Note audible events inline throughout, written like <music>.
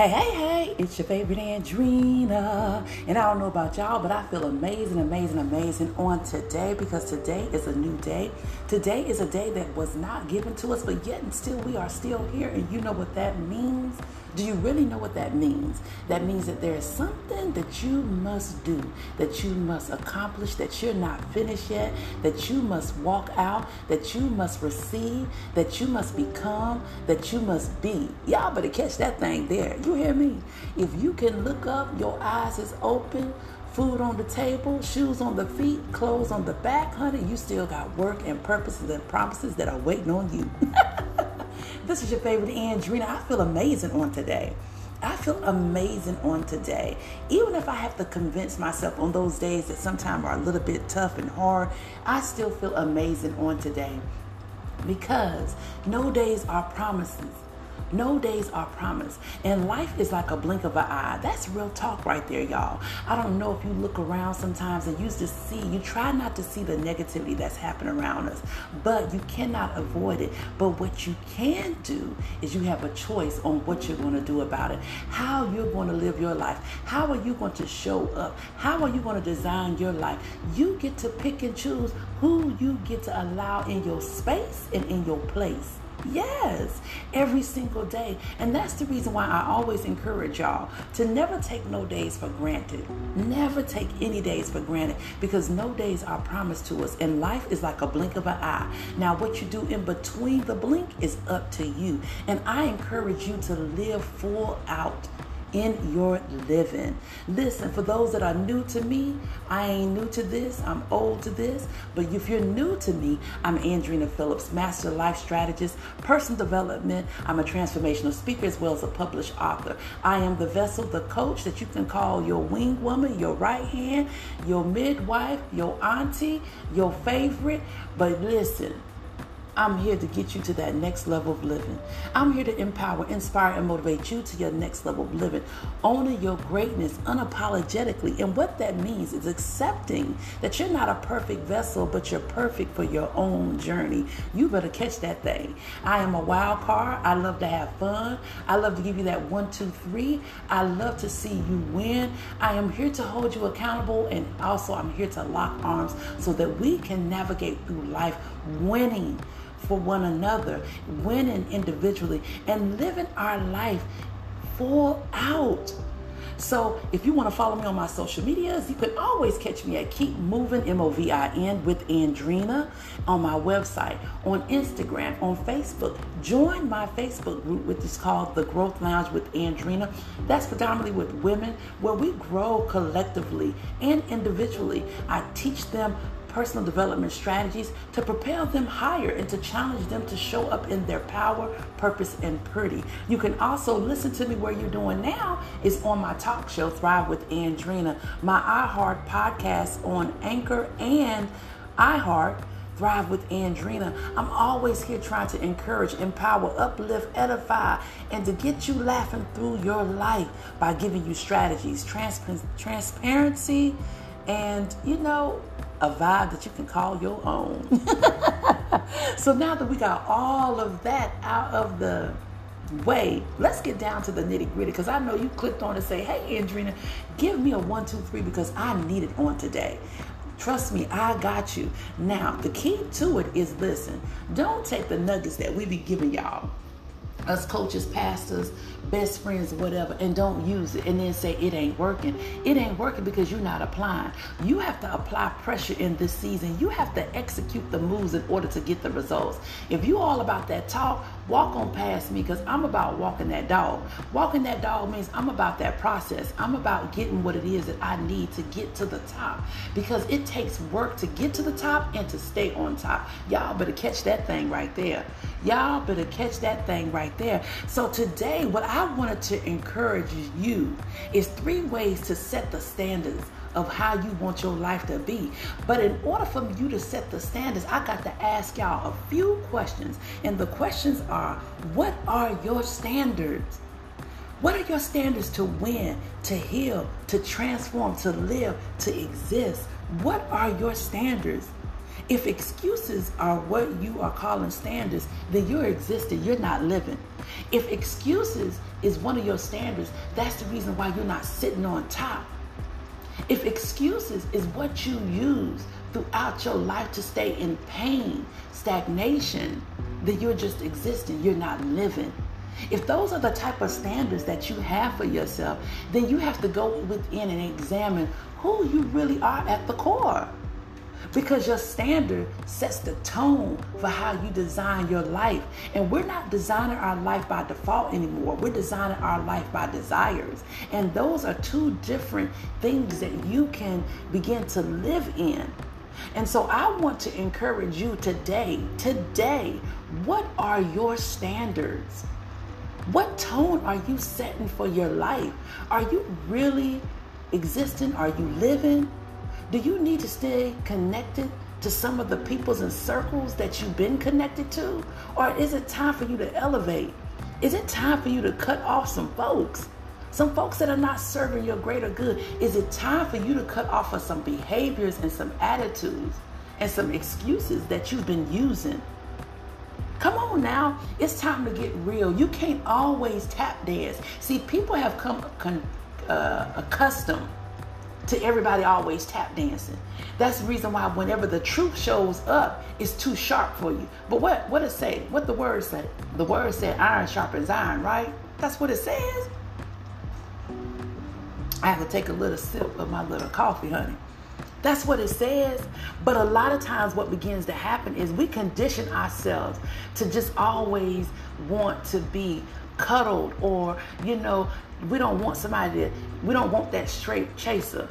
Hey, hey, hey, it's your favorite Andrina. And I don't know about y'all, but I feel amazing, amazing, amazing on today because today is a new day. Today is a day that was not given to us, but yet and still we are still here. And you know what that means? Do you really know what that means? That means that there is something that you must do, that you must accomplish, that you're not finished yet, that you must walk out, that you must receive, that you must become, that you must be. Y'all better catch that thing there. You hear me? If you can look up, your eyes is open, food on the table, shoes on the feet, clothes on the back, honey, you still got work and purposes and promises that are waiting on you. <laughs> This is your favorite Andrina. I feel amazing on today. I feel amazing on today. Even if I have to convince myself on those days that sometimes are a little bit tough and hard, I still feel amazing on today because no days are promises. No days are promised. And life is like a blink of an eye. That's real talk right there, y'all. I don't know if you look around sometimes and you just see, you try not to see the negativity that's happening around us, but you cannot avoid it. But what you can do is you have a choice on what you're going to do about it, how you're going to live your life, how are you going to show up, how are you going to design your life. You get to pick and choose who you get to allow in your space and in your place. Yes, every single day. And that's the reason why I always encourage y'all to never take no days for granted. Never take any days for granted because no days are promised to us. And life is like a blink of an eye. Now, what you do in between the blink is up to you. And I encourage you to live full out in your living. Listen, for those that are new to me, I ain't new to this, I'm old to this, but if you're new to me, I'm Andrina Phillips, Master Life Strategist, Personal Development. I'm a transformational speaker as well as a published author. I am the vessel, the coach that you can call your wing woman, your right hand, your midwife, your auntie, your favorite. But listen, I'm here to get you to that next level of living. I'm here to empower, inspire, and motivate you to your next level of living. Owning your greatness unapologetically. And what that means is accepting that you're not a perfect vessel, but you're perfect for your own journey. You better catch that thing. I am a wild card. I love to have fun. I love to give you that one, two, three. I love to see you win. I am here to hold you accountable, and also I'm here to lock arms so that we can navigate through life winning for one another, winning individually, and living our life full out. So if you want to follow me on my social medias, you can always catch me at Keep Moving M O V I N with Andrina on my website, on Instagram, on Facebook. Join my Facebook group, which is called The Growth Lounge with Andrina. That's predominantly with women, where we grow collectively and individually. I teach them personal development strategies to propel them higher and to challenge them to show up in their power, purpose, and purity. You can also listen to me where you're doing now is on my talk show, Thrive with Andrina, my iHeart podcast on Anchor and iHeart. Thrive with Andrina. I'm always here trying to encourage, empower, uplift, edify, and to get you laughing through your life by giving you strategies, trans- transparency, and you know, a vibe that you can call your own. <laughs> so now that we got all of that out of the way, let's get down to the nitty gritty because I know you clicked on to say, hey, Andrina, give me a one, two, three because I need it on today. Trust me, I got you. Now, the key to it is listen, don't take the nuggets that we be giving y'all us coaches, pastors, best friends, whatever, and don't use it and then say it ain't working. It ain't working because you're not applying. You have to apply pressure in this season. You have to execute the moves in order to get the results. If you all about that talk, walk on past me because I'm about walking that dog. Walking that dog means I'm about that process. I'm about getting what it is that I need to get to the top because it takes work to get to the top and to stay on top. Y'all better catch that thing right there. Y'all better catch that thing right there. So today, what I wanted to encourage you is three ways to set the standards of how you want your life to be. But in order for you to set the standards, I got to ask y'all a few questions. And the questions are what are your standards? What are your standards to win, to heal, to transform, to live, to exist? What are your standards? If excuses are what you are calling standards, then you're existing, you're not living. If excuses is one of your standards, that's the reason why you're not sitting on top. If excuses is what you use throughout your life to stay in pain, stagnation, then you're just existing, you're not living. If those are the type of standards that you have for yourself, then you have to go within and examine who you really are at the core. Because your standard sets the tone for how you design your life. And we're not designing our life by default anymore. We're designing our life by desires. And those are two different things that you can begin to live in. And so I want to encourage you today, today, what are your standards? What tone are you setting for your life? Are you really existing? Are you living? Do you need to stay connected to some of the peoples and circles that you've been connected to? Or is it time for you to elevate? Is it time for you to cut off some folks? Some folks that are not serving your greater good. Is it time for you to cut off of some behaviors and some attitudes and some excuses that you've been using? Come on now, it's time to get real. You can't always tap dance. See, people have come con, uh, accustomed to everybody always tap dancing. That's the reason why whenever the truth shows up, it's too sharp for you. But what what it say? What the word say? The word said iron sharpens iron, right? That's what it says. I have to take a little sip of my little coffee, honey. That's what it says. But a lot of times, what begins to happen is we condition ourselves to just always want to be cuddled, or, you know, we don't want somebody to, we don't want that straight chaser.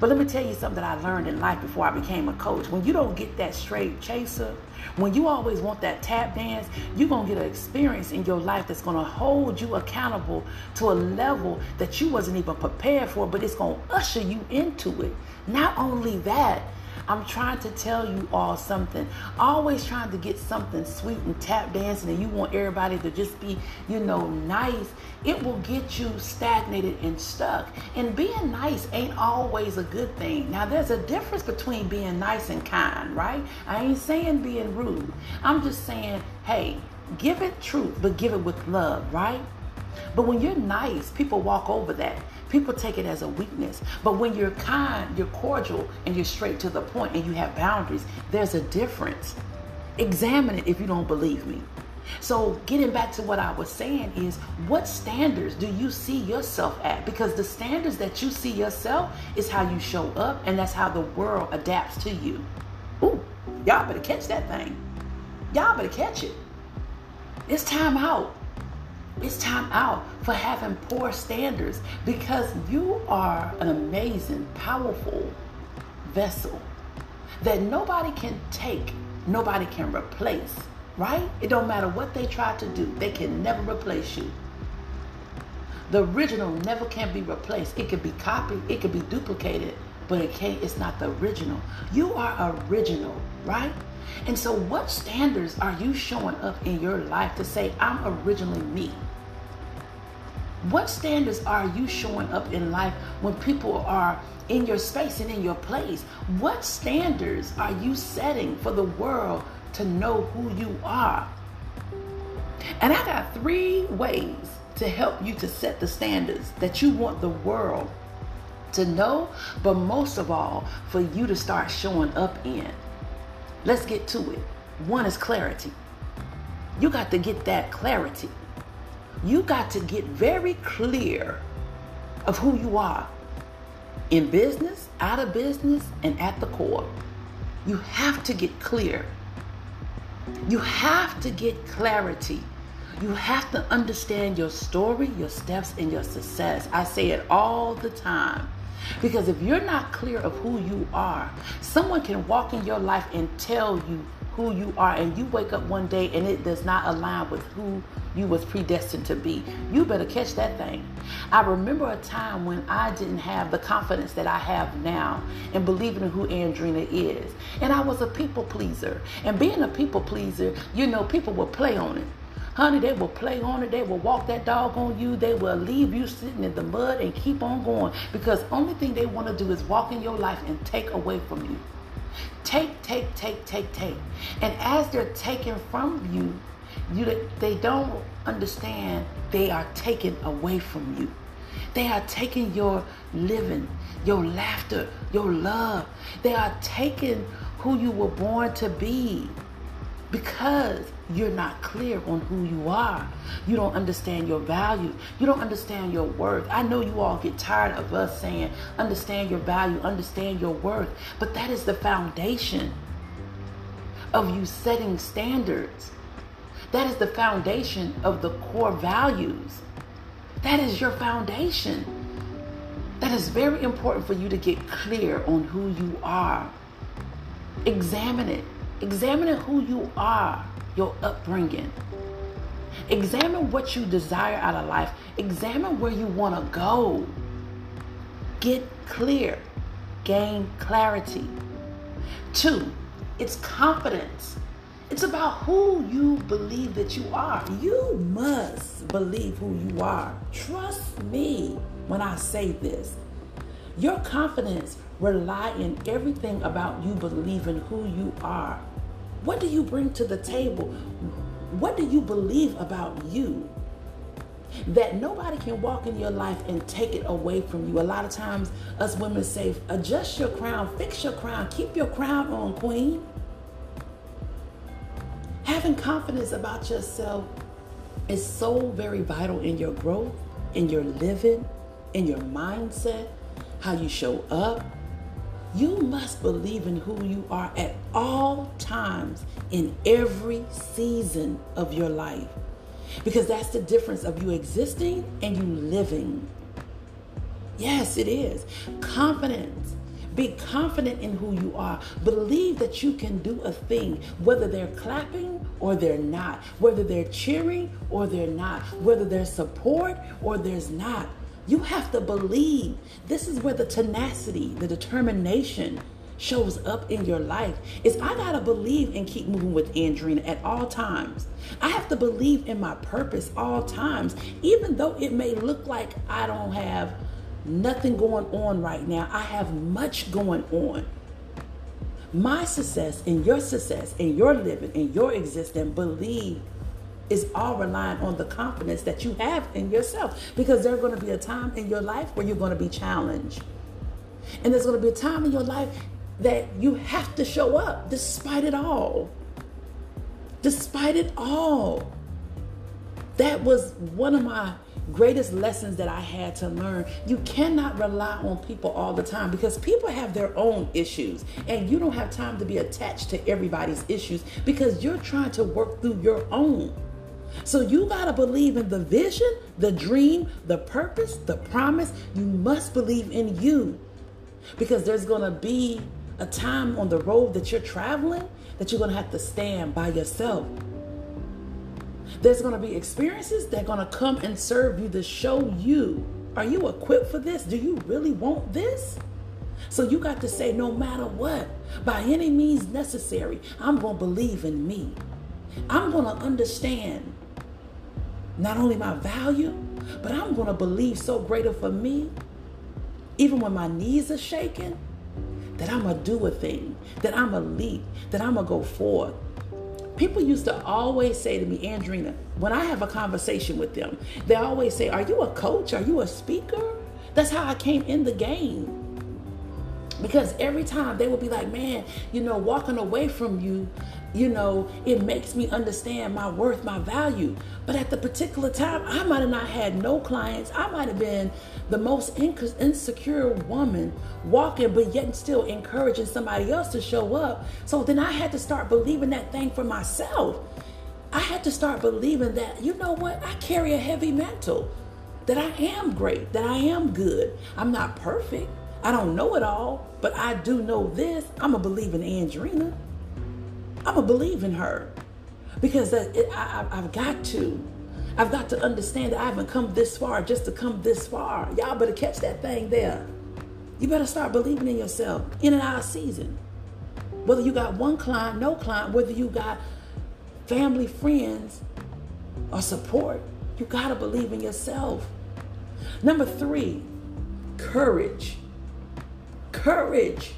But let me tell you something that I learned in life before I became a coach. When you don't get that straight chaser, when you always want that tap dance, you're going to get an experience in your life that's going to hold you accountable to a level that you wasn't even prepared for, but it's going to usher you into it. Not only that, I'm trying to tell you all something. Always trying to get something sweet and tap dancing, and you want everybody to just be, you know, nice. It will get you stagnated and stuck. And being nice ain't always a good thing. Now, there's a difference between being nice and kind, right? I ain't saying being rude. I'm just saying, hey, give it truth, but give it with love, right? But when you're nice, people walk over that. People take it as a weakness. But when you're kind, you're cordial, and you're straight to the point and you have boundaries, there's a difference. Examine it if you don't believe me. So, getting back to what I was saying is what standards do you see yourself at? Because the standards that you see yourself is how you show up, and that's how the world adapts to you. Ooh, y'all better catch that thing. Y'all better catch it. It's time out. It's time out for having poor standards because you are an amazing, powerful vessel that nobody can take, nobody can replace, right? It don't matter what they try to do, they can never replace you. The original never can be replaced. It can be copied, it can be duplicated, but it can't, it's not the original. You are original, right? And so, what standards are you showing up in your life to say, I'm originally me? What standards are you showing up in life when people are in your space and in your place? What standards are you setting for the world to know who you are? And I got three ways to help you to set the standards that you want the world to know, but most of all, for you to start showing up in. Let's get to it. One is clarity. You got to get that clarity you got to get very clear of who you are in business, out of business, and at the core. You have to get clear. You have to get clarity. You have to understand your story, your steps, and your success. I say it all the time. Because if you're not clear of who you are, someone can walk in your life and tell you who you are and you wake up one day and it does not align with who you was predestined to be. You better catch that thing. I remember a time when i didn't have the confidence that i have now in believing in who andrina is. And i was a people pleaser. And being a people pleaser you know people will play on it Honey, they will play on it. They will walk that dog on you. They will leave you sitting in the mud and keep on going because only thing they want to do is walk in your life and take away from you. Take, take, take, take, take. And as they're taken from you, you they don't understand they are taken away from you. They are taking your living, your laughter, your love. They are taking who you were born to be because you're not clear on who you are. You don't understand your value. You don't understand your worth. I know you all get tired of us saying, understand your value, understand your worth, but that is the foundation of you setting standards. That is the foundation of the core values. That is your foundation. That is very important for you to get clear on who you are. Examine it. Examine who you are, your upbringing. Examine what you desire out of life. Examine where you want to go. Get clear. Gain clarity. Two, it's confidence. It's about who you believe that you are. You must believe who you are. Trust me when I say this. Your confidence rely in everything about you believing who you are. What do you bring to the table? What do you believe about you? That nobody can walk in your life and take it away from you. A lot of times, us women say, adjust your crown, fix your crown, keep your crown on, queen. Having confidence about yourself is so very vital in your growth, in your living, in your mindset, how you show up, you must believe in who you are at all times in every season of your life. Because that's the difference of you existing and you living. Yes, it is. Confidence. Be confident in who you are. Believe that you can do a thing, whether they're clapping or they're not, whether they're cheering or they're not, whether there's support or there's not. You have to believe. This is where the tenacity, the determination shows up in your life. Is I gotta believe and keep moving with Andrina at all times. I have to believe in my purpose all times, even though it may look like I don't have nothing going on right now. I have much going on. My success and your success and your living and your existence, believe is all relying on the confidence that you have in yourself because there's going to be a time in your life where you're going to be challenged. And there's going to be a time in your life that you have to show up despite it all. Despite it all. That was one of my greatest lessons that I had to learn. You cannot rely on people all the time because people have their own issues and you don't have time to be attached to everybody's issues because you're trying to work through your own. So you got to believe in the vision, the dream, the purpose, the promise. You must believe in you because there's going to be a time on the road that you're traveling that you're going to have to stand by yourself. There's going to be experiences that are going to come and serve you to show you are you equipped for this? Do you really want this? So you got to say, no matter what, by any means necessary, I'm going to believe in me. I'm going to understand not only my value, but I'm going to believe so greater for me, even when my knees are shaking, that I'm going to do a thing, that I'm going to leap, that I'm going to go forward. People used to always say to me, Andrina, when I have a conversation with them, they always say, Are you a coach? Are you a speaker? That's how I came in the game. Because every time they would be like, Man, you know, walking away from you, you know, it makes me understand my worth, my value. But at the particular time, I might have not had no clients. I might have been the most insecure woman walking, but yet still encouraging somebody else to show up. So then I had to start believing that thing for myself. I had to start believing that, you know what, I carry a heavy mantle, that I am great, that I am good. I'm not perfect. I don't know it all, but I do know this. I'm a believing Andrina. I'm going to believe in her because I, have got to. I've got to understand that I haven't come this far just to come this far. Y'all better catch that thing there. You better start believing in yourself in and out of season. Whether you got one client, no client, whether you got family, friends, or support, you got to believe in yourself. Number three, courage. Courage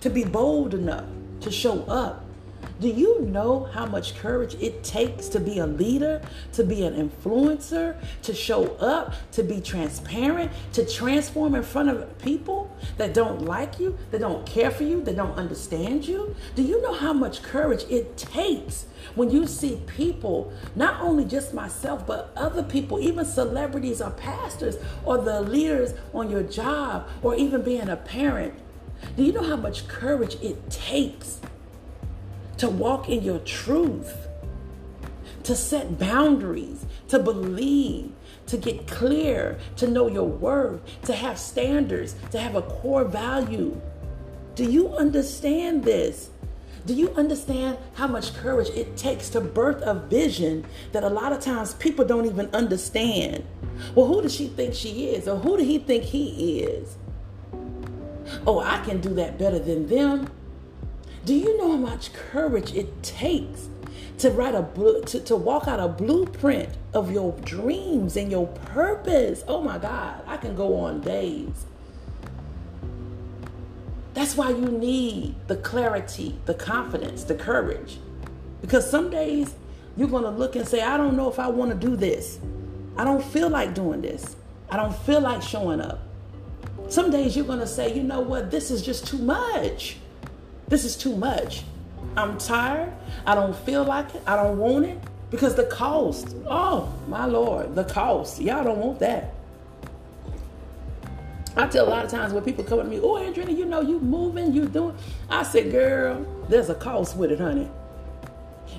to be bold enough to show up do you know how much courage it takes to be a leader, to be an influencer, to show up, to be transparent, to transform in front of people that don't like you, that don't care for you, that don't understand you? Do you know how much courage it takes when you see people, not only just myself, but other people, even celebrities or pastors or the leaders on your job or even being a parent? Do you know how much courage it takes? To walk in your truth, to set boundaries, to believe, to get clear, to know your worth, to have standards, to have a core value. Do you understand this? Do you understand how much courage it takes to birth a vision that a lot of times people don't even understand? Well, who does she think she is? Or who do he think he is? Oh, I can do that better than them. Do you know how much courage it takes to write a to, to walk out a blueprint of your dreams and your purpose? Oh my God, I can go on days. That's why you need the clarity, the confidence, the courage. Because some days you're going to look and say, I don't know if I want to do this. I don't feel like doing this. I don't feel like showing up. Some days you're going to say, you know what, this is just too much. This is too much. I'm tired. I don't feel like it. I don't want it because the cost. Oh, my Lord, the cost. Y'all don't want that. I tell a lot of times when people come to me, oh, Andrina, you know, you moving, you doing. I said, girl, there's a cost with it, honey.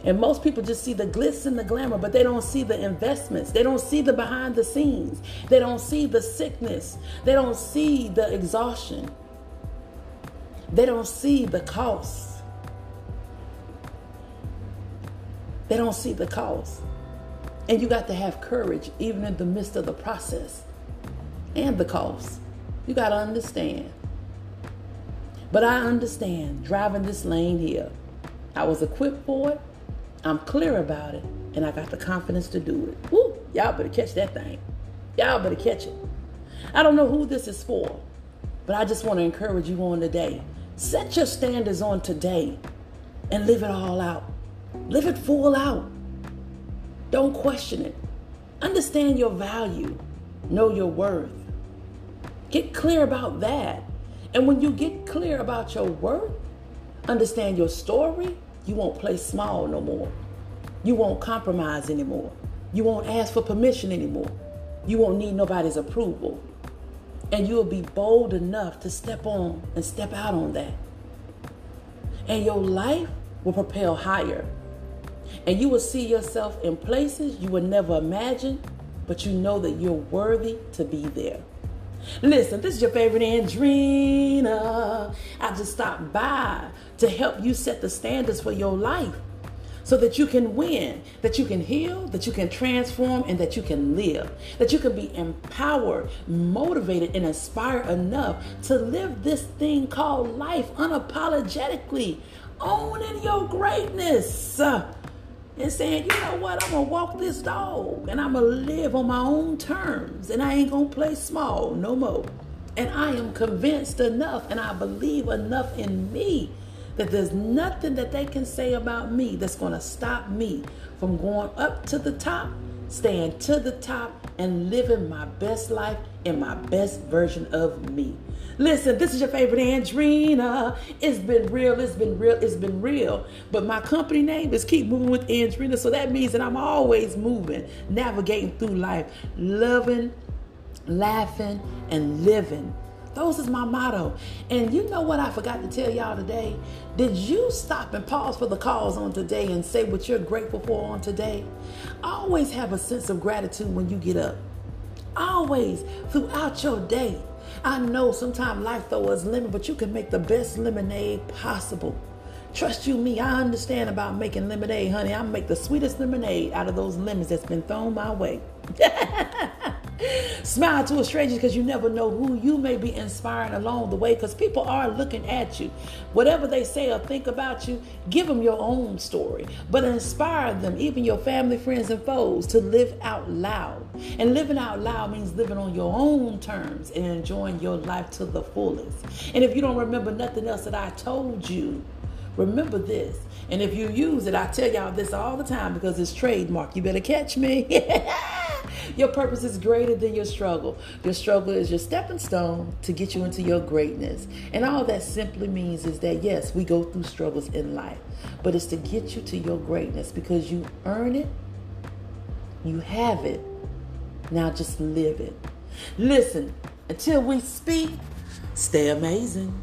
And most people just see the glitz and the glamour, but they don't see the investments. They don't see the behind the scenes. They don't see the sickness. They don't see the exhaustion. They don't see the cost. They don't see the cost. And you got to have courage even in the midst of the process and the cost. You got to understand. But I understand driving this lane here. I was equipped for it. I'm clear about it. And I got the confidence to do it. Woo! Y'all better catch that thing. Y'all better catch it. I don't know who this is for, but I just want to encourage you on today. Set your standards on today and live it all out. Live it full out. Don't question it. Understand your value. Know your worth. Get clear about that. And when you get clear about your worth, understand your story, you won't play small no more. You won't compromise anymore. You won't ask for permission anymore. You won't need nobody's approval. And you'll be bold enough to step on and step out on that. And your life will propel higher. And you will see yourself in places you would never imagine, but you know that you're worthy to be there. Listen, this is your favorite Andrina. I just stopped by to help you set the standards for your life so that you can win, that you can heal, that you can transform, and that you can live, that you can be empowered, motivated, and inspired enough to live this thing called life unapologetically, owning your greatness. and saying, you know what, I'm gonna walk this dog and I'm gonna live on my own terms and I ain't gonna play small no more. And I am convinced enough and I believe enough in me that there's nothing that they can say about me that's going to stop me from going up to the top, staying to the top, and living my best life in my best version of me. Listen, this is your favorite Andrina. It's been real, it's been real, it's been real. But my company name is Keep Moving with Andrina. So that means that I'm always moving, navigating through life, loving, laughing, and living those is my motto. And you know what I forgot to tell y'all today? Did you stop and pause for the cause on today and say what you're grateful for on today? Always have a sense of gratitude when you get up. Always throughout your day. I know sometimes life throws us lemon, but you can make the best lemonade possible. Trust you me, I understand about making lemonade, honey. I make the sweetest lemonade out of those lemons that's been thrown my way. <laughs> Smile to a stranger because you never know who you may be inspiring along the way because people are looking at you. Whatever they say or think about you, give them your own story, but inspire them, even your family, friends, and foes, to live out loud. And living out loud means living on your own terms and enjoying your life to the fullest. And if you don't remember nothing else that I told you, remember this. And if you use it, I tell y'all this all the time because it's trademark. You better catch me. <laughs> Your purpose is greater than your struggle. Your struggle is your stepping stone to get you into your greatness. And all that simply means is that, yes, we go through struggles in life, but it's to get you to your greatness because you earn it, you have it. Now just live it. Listen, until we speak, stay amazing.